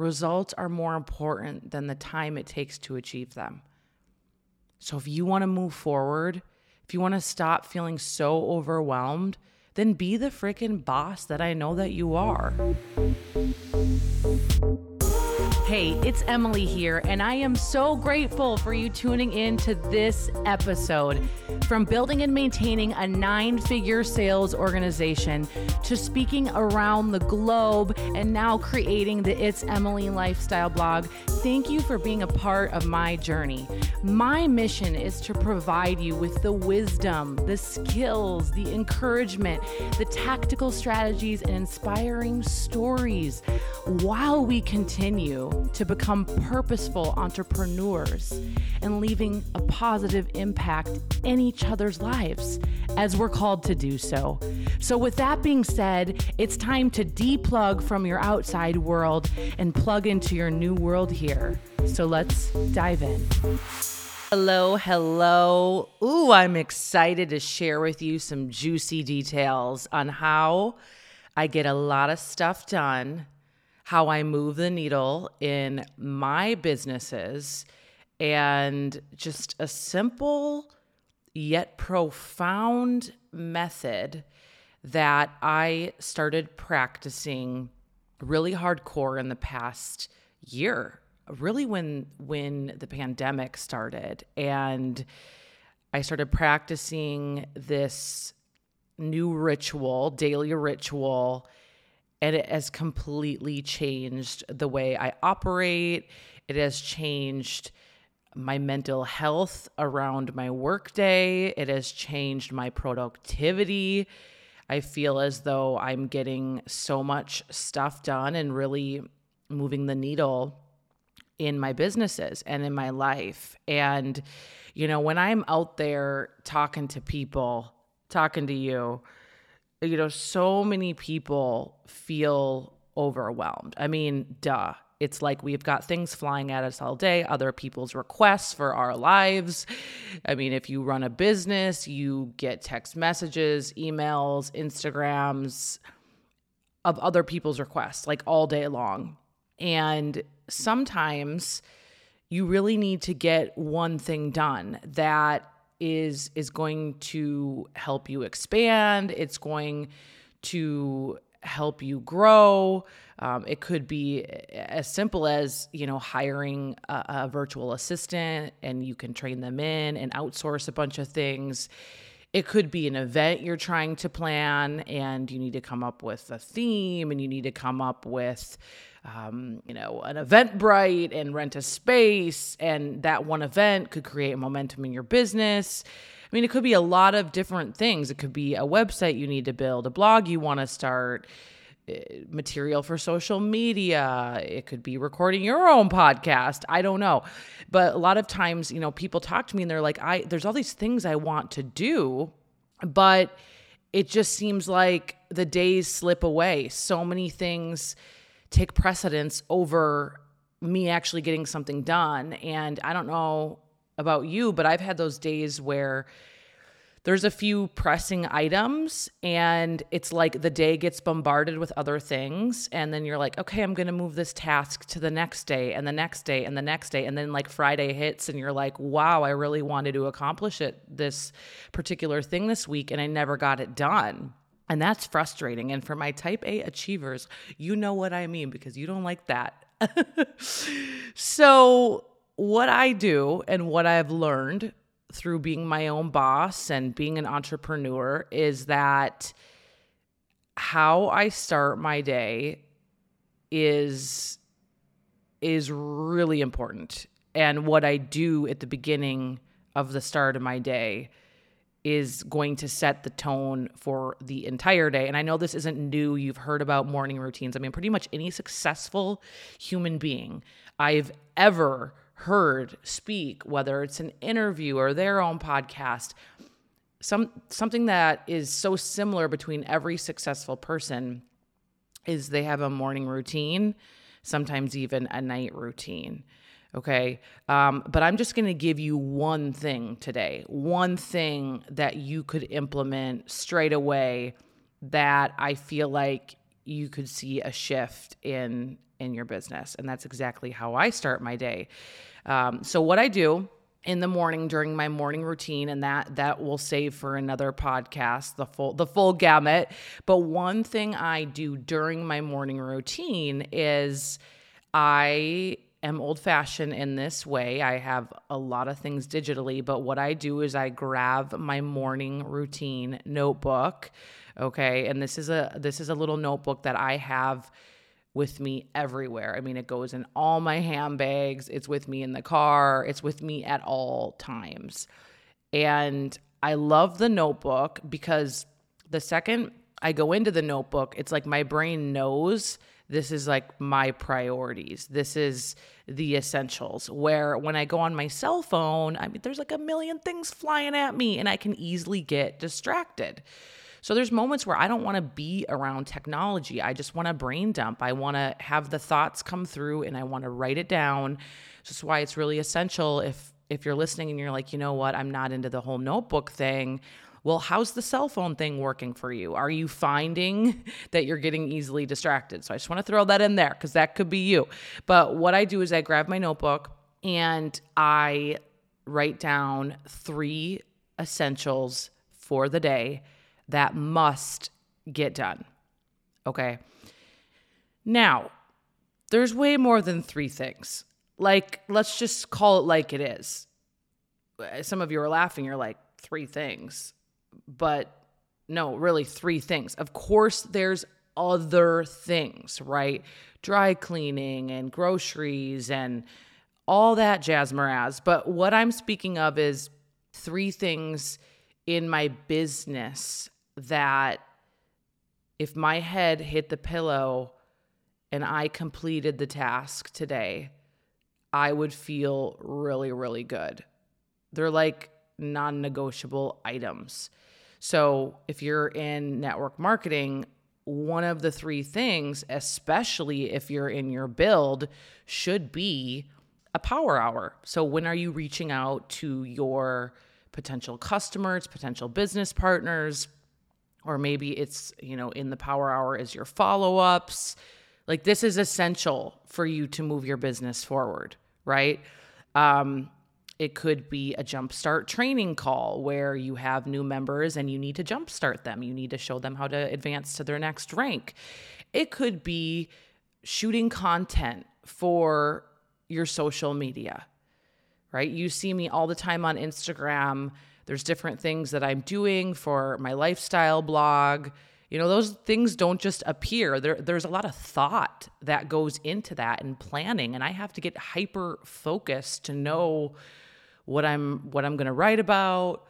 results are more important than the time it takes to achieve them. So if you want to move forward, if you want to stop feeling so overwhelmed, then be the freaking boss that I know that you are. Hey, it's Emily here, and I am so grateful for you tuning in to this episode. From building and maintaining a nine figure sales organization to speaking around the globe and now creating the It's Emily lifestyle blog, thank you for being a part of my journey. My mission is to provide you with the wisdom, the skills, the encouragement, the tactical strategies, and inspiring stories while we continue to become purposeful entrepreneurs and leaving a positive impact in each other's lives as we're called to do so. So, with that being said, it's time to deplug from your outside world and plug into your new world here. So, let's dive in. Hello, hello. Ooh, I'm excited to share with you some juicy details on how I get a lot of stuff done how I move the needle in my businesses and just a simple yet profound method that I started practicing really hardcore in the past year really when when the pandemic started. And I started practicing this new ritual, daily ritual and it has completely changed the way I operate. It has changed my mental health around my workday. It has changed my productivity. I feel as though I'm getting so much stuff done and really moving the needle in my businesses and in my life. And, you know, when I'm out there talking to people, talking to you, you know, so many people feel overwhelmed. I mean, duh. It's like we've got things flying at us all day, other people's requests for our lives. I mean, if you run a business, you get text messages, emails, Instagrams of other people's requests like all day long. And sometimes you really need to get one thing done that is is going to help you expand. It's going to help you grow. Um, it could be as simple as you know hiring a, a virtual assistant and you can train them in and outsource a bunch of things. It could be an event you're trying to plan and you need to come up with a theme and you need to come up with um, you know, an Eventbrite and rent a space, and that one event could create momentum in your business. I mean, it could be a lot of different things. It could be a website you need to build, a blog you want to start, eh, material for social media. It could be recording your own podcast. I don't know. But a lot of times, you know, people talk to me and they're like, I there's all these things I want to do, but it just seems like the days slip away. So many things take precedence over me actually getting something done. And I don't know about you, but I've had those days where there's a few pressing items and it's like the day gets bombarded with other things. And then you're like okay i'm going to move this task to the next day and the next day and the next day. And then like friday hits and you're like wow i really wanted to accomplish it this particular thing this week and i never got it done and that's frustrating. And for my type A achievers, you know what I mean because you don't like that. so, what I do and what I've learned through being my own boss and being an entrepreneur is that how I start my day is is really important and what I do at the beginning of the start of my day is going to set the tone for the entire day. And I know this isn't new. You've heard about morning routines. I mean, pretty much any successful human being I've ever heard speak, whether it's an interview or their own podcast, some something that is so similar between every successful person is they have a morning routine, sometimes even a night routine. Okay. Um, but I'm just going to give you one thing today, one thing that you could implement straight away that I feel like you could see a shift in in your business. And that's exactly how I start my day. Um, so, what I do in the morning during my morning routine and that that will save for another podcast the full the full gamut but one thing i do during my morning routine is i am old fashioned in this way i have a lot of things digitally but what i do is i grab my morning routine notebook okay and this is a this is a little notebook that i have with me everywhere. I mean, it goes in all my handbags, it's with me in the car, it's with me at all times. And I love the notebook because the second I go into the notebook, it's like my brain knows this is like my priorities. This is the essentials. Where when I go on my cell phone, I mean, there's like a million things flying at me and I can easily get distracted. So there's moments where I don't want to be around technology. I just want to brain dump. I want to have the thoughts come through and I want to write it down. So that's why it's really essential if if you're listening and you're like, you know what, I'm not into the whole notebook thing. Well, how's the cell phone thing working for you? Are you finding that you're getting easily distracted? So I just want to throw that in there because that could be you. But what I do is I grab my notebook and I write down three essentials for the day that must get done. Okay. Now, there's way more than three things. Like, let's just call it like it is. Some of you are laughing. You're like, three things. But no, really, three things. Of course, there's other things, right? Dry cleaning and groceries and all that jazz. But what I'm speaking of is three things in my business that if my head hit the pillow and I completed the task today, I would feel really, really good. They're like non negotiable items. So if you're in network marketing, one of the three things, especially if you're in your build, should be a power hour. So when are you reaching out to your potential customers, potential business partners? or maybe it's you know in the power hour is your follow-ups like this is essential for you to move your business forward right um, it could be a jumpstart training call where you have new members and you need to jumpstart them. You need to show them how to advance to their next rank. It could be shooting content for your social media right? You see me all the time on instagram. There's different things that I'm doing for my lifestyle blog. You know, those things don't just appear. There, there's a lot of thought that goes into that and planning, and I have to get hyper focused to know what I'm what I'm going to write about,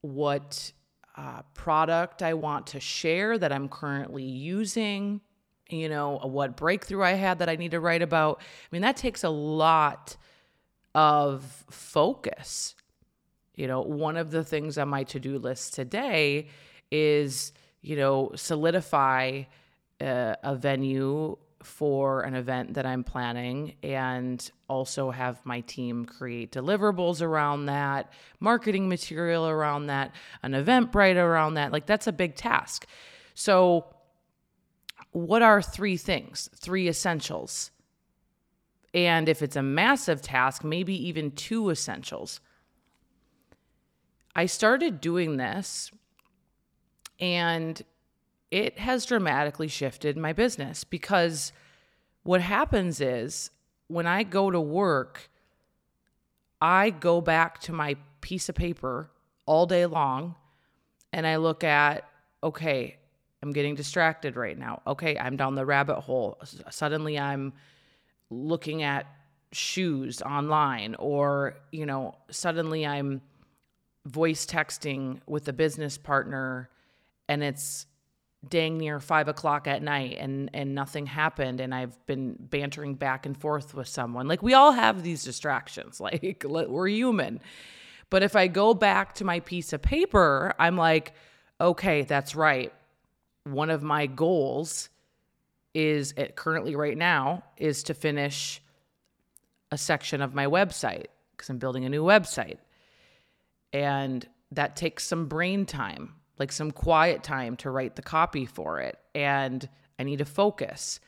what uh, product I want to share that I'm currently using, you know, what breakthrough I had that I need to write about. I mean, that takes a lot of focus you know, one of the things on my to do list today is, you know, solidify uh, a venue for an event that I'm planning and also have my team create deliverables around that, marketing material around that, an event Eventbrite around that. Like that's a big task. So, what are three things, three essentials? And if it's a massive task, maybe even two essentials. I started doing this and it has dramatically shifted my business because what happens is when I go to work, I go back to my piece of paper all day long and I look at, okay, I'm getting distracted right now. Okay, I'm down the rabbit hole. Suddenly I'm looking at shoes online or, you know, suddenly I'm voice texting with a business partner and it's dang near five o'clock at night and and nothing happened and I've been bantering back and forth with someone. Like we all have these distractions. Like we're human. But if I go back to my piece of paper, I'm like, okay, that's right. One of my goals is it currently right now is to finish a section of my website because I'm building a new website. And that takes some brain time, like some quiet time to write the copy for it. And I need to focus.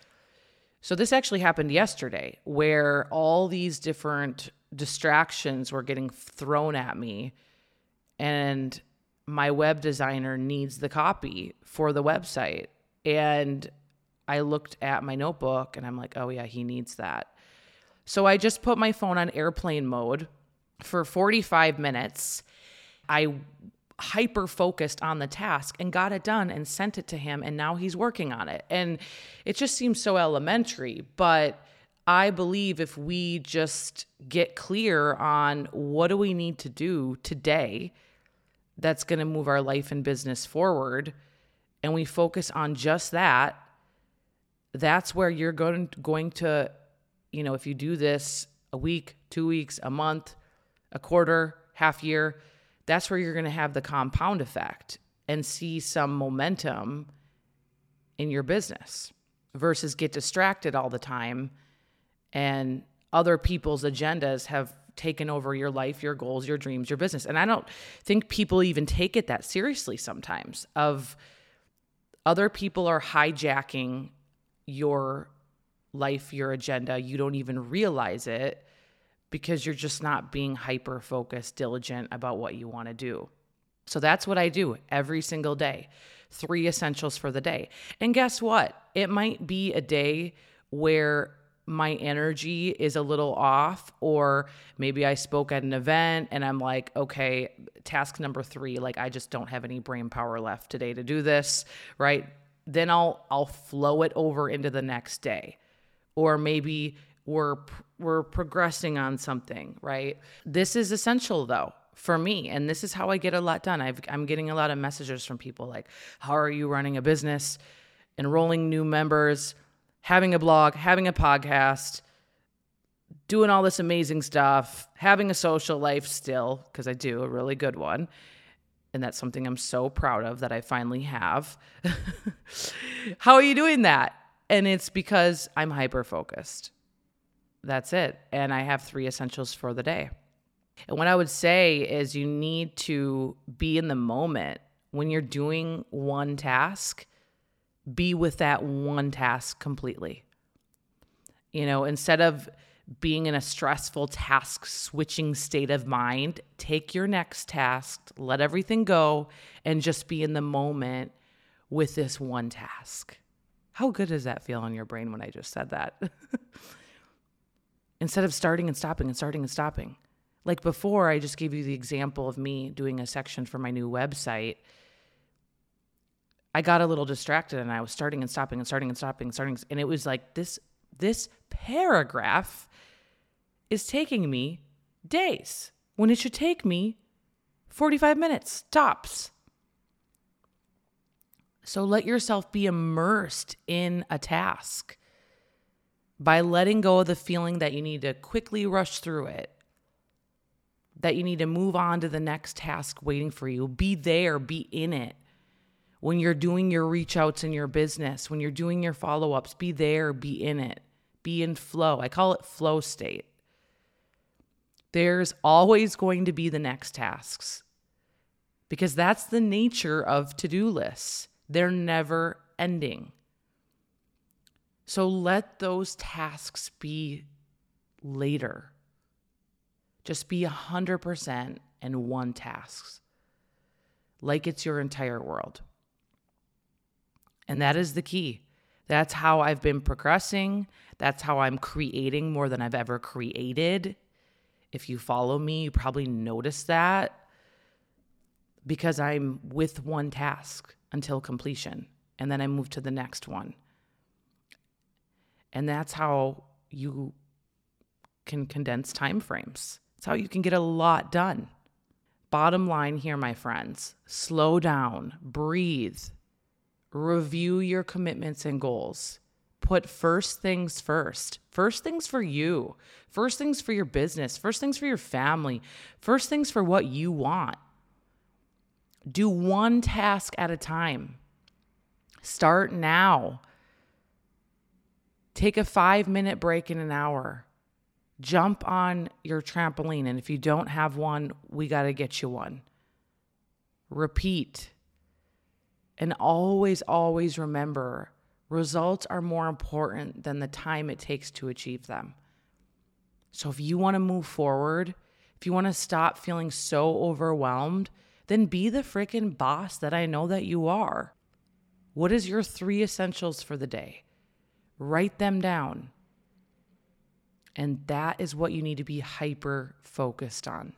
So this actually happened yesterday where all these different distractions were getting thrown at me and my web designer needs the copy for the website and I looked at my notebook and I'm like, "Oh yeah, he needs that." So I just put my phone on airplane mode for 45 minutes. I hyper focused on the task and got it done and sent it to him and now he's working on it. And it just seems so elementary, but I believe if we just get clear on what do we need to do today that's going to move our life and business forward and we focus on just that, that's where you're going going to you know, if you do this a week, 2 weeks, a month, a quarter, half year, that's where you're going to have the compound effect and see some momentum in your business versus get distracted all the time and other people's agendas have taken over your life, your goals, your dreams, your business. And I don't think people even take it that seriously sometimes of other people are hijacking your life, your agenda. You don't even realize it because you're just not being hyper focused, diligent about what you want to do. So that's what I do every single day. Three essentials for the day. And guess what? It might be a day where my energy is a little off, or maybe I spoke at an event and I'm like, okay, task number three, like I just don't have any brain power left today to do this, right? Then I'll I'll flow it over into the next day. Or maybe we're we're progressing on something, right? This is essential though for me and this is how I get a lot done. i am getting a lot of messages from people like how are you running a business, enrolling new members, having a blog, having a podcast, doing all this amazing stuff, having a social life still because I do a really good one. And that's something I'm so proud of that I finally have. how are you doing that? And it's because I'm hyper focused that's it. And I have three essentials for the day. And what I would say is you need to be in the moment when you're doing one task, be with that one task completely. You know, instead of being in a stressful task switching state of mind, take your next task, let everything go, and just be in the moment with this one task. How good does that feel in your brain when I just said that? instead of starting and stopping and starting and stopping. Like before, I just gave you the example of me doing a section for my new website. I got a little distracted and I was starting and stopping and starting and stopping and starting and it was like this this paragraph is taking me days when it should take me 45 minutes tops. So let yourself be immersed in a task by letting go of the feeling that you need to quickly rush through it, that you need to move on to the next task waiting for you. Be there, be in it. When you're doing your reach outs in your business, when you're doing your follow ups, be there, be in it, be in flow. I call it flow state. There's always going to be the next tasks because that's the nature of to do lists. They're never ending. So let those tasks be later. Just be 100% in one task, like it's your entire world. And that is the key. That's how I've been progressing. That's how I'm creating more than I've ever created. If you follow me, you probably notice that because I'm with one task until completion. And then I move to the next one. And that's how you can condense time frames. It's how you can get a lot done. Bottom line here, my friends slow down, breathe, review your commitments and goals. Put first things first. First things for you. First things for your business. First things for your family. First things for what you want. Do one task at a time. Start now. Take a five minute break in an hour. Jump on your trampoline. And if you don't have one, we got to get you one. Repeat. And always, always remember Results are more important than the time it takes to achieve them. So if you want to move forward, if you want to stop feeling so overwhelmed, then be the freaking boss that I know that you are. What is your three essentials for the day? Write them down. And that is what you need to be hyper focused on.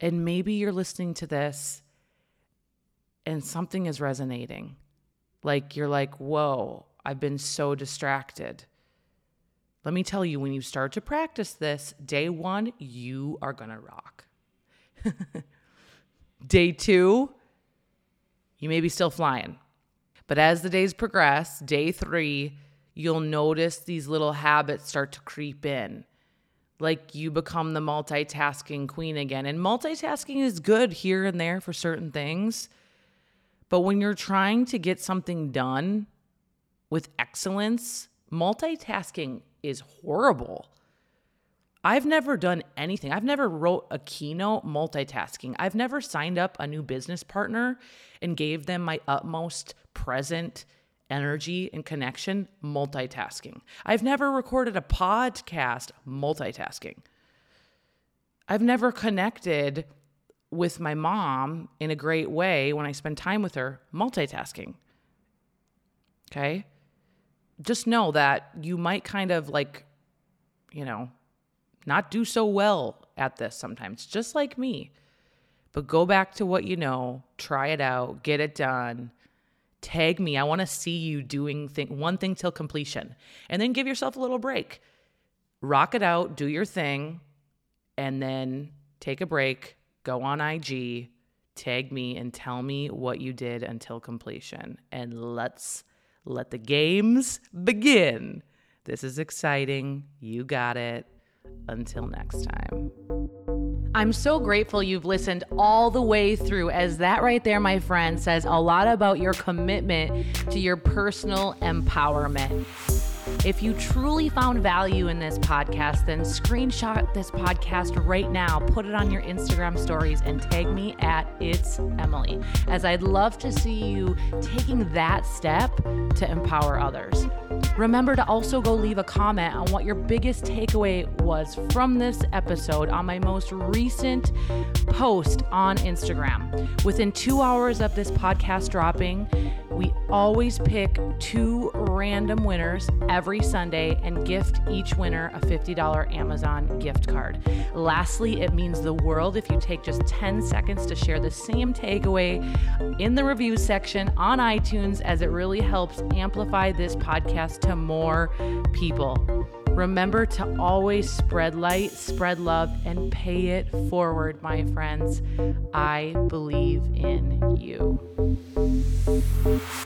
And maybe you're listening to this and something is resonating. Like you're like, whoa, I've been so distracted. Let me tell you, when you start to practice this, day one, you are to rock. day two, you may be still flying. But as the days progress, day three, you'll notice these little habits start to creep in. Like you become the multitasking queen again. And multitasking is good here and there for certain things. But when you're trying to get something done with excellence, multitasking is horrible. I've never done anything. I've never wrote a keynote multitasking. I've never signed up a new business partner and gave them my utmost present energy and connection multitasking. I've never recorded a podcast multitasking. I've never connected with my mom in a great way when I spend time with her multitasking. Okay? Just know that you might kind of like, you know, not do so well at this sometimes, just like me. But go back to what you know, try it out, get it done. Tag me. I want to see you doing thing, one thing till completion. And then give yourself a little break. Rock it out, do your thing, and then take a break, go on IG, tag me, and tell me what you did until completion. And let's let the games begin. This is exciting. You got it. Until next time. I'm so grateful you've listened all the way through, as that right there, my friend, says a lot about your commitment to your personal empowerment. If you truly found value in this podcast, then screenshot this podcast right now, put it on your Instagram stories, and tag me at It's Emily, as I'd love to see you taking that step to empower others. Remember to also go leave a comment on what your biggest takeaway was from this episode on my most recent post on Instagram. Within two hours of this podcast dropping, we always pick two random winners every Sunday and gift each winner a $50 Amazon gift card. Lastly, it means the world if you take just 10 seconds to share the same takeaway in the review section on iTunes, as it really helps amplify this podcast to more people. Remember to always spread light, spread love, and pay it forward, my friends. I believe in you.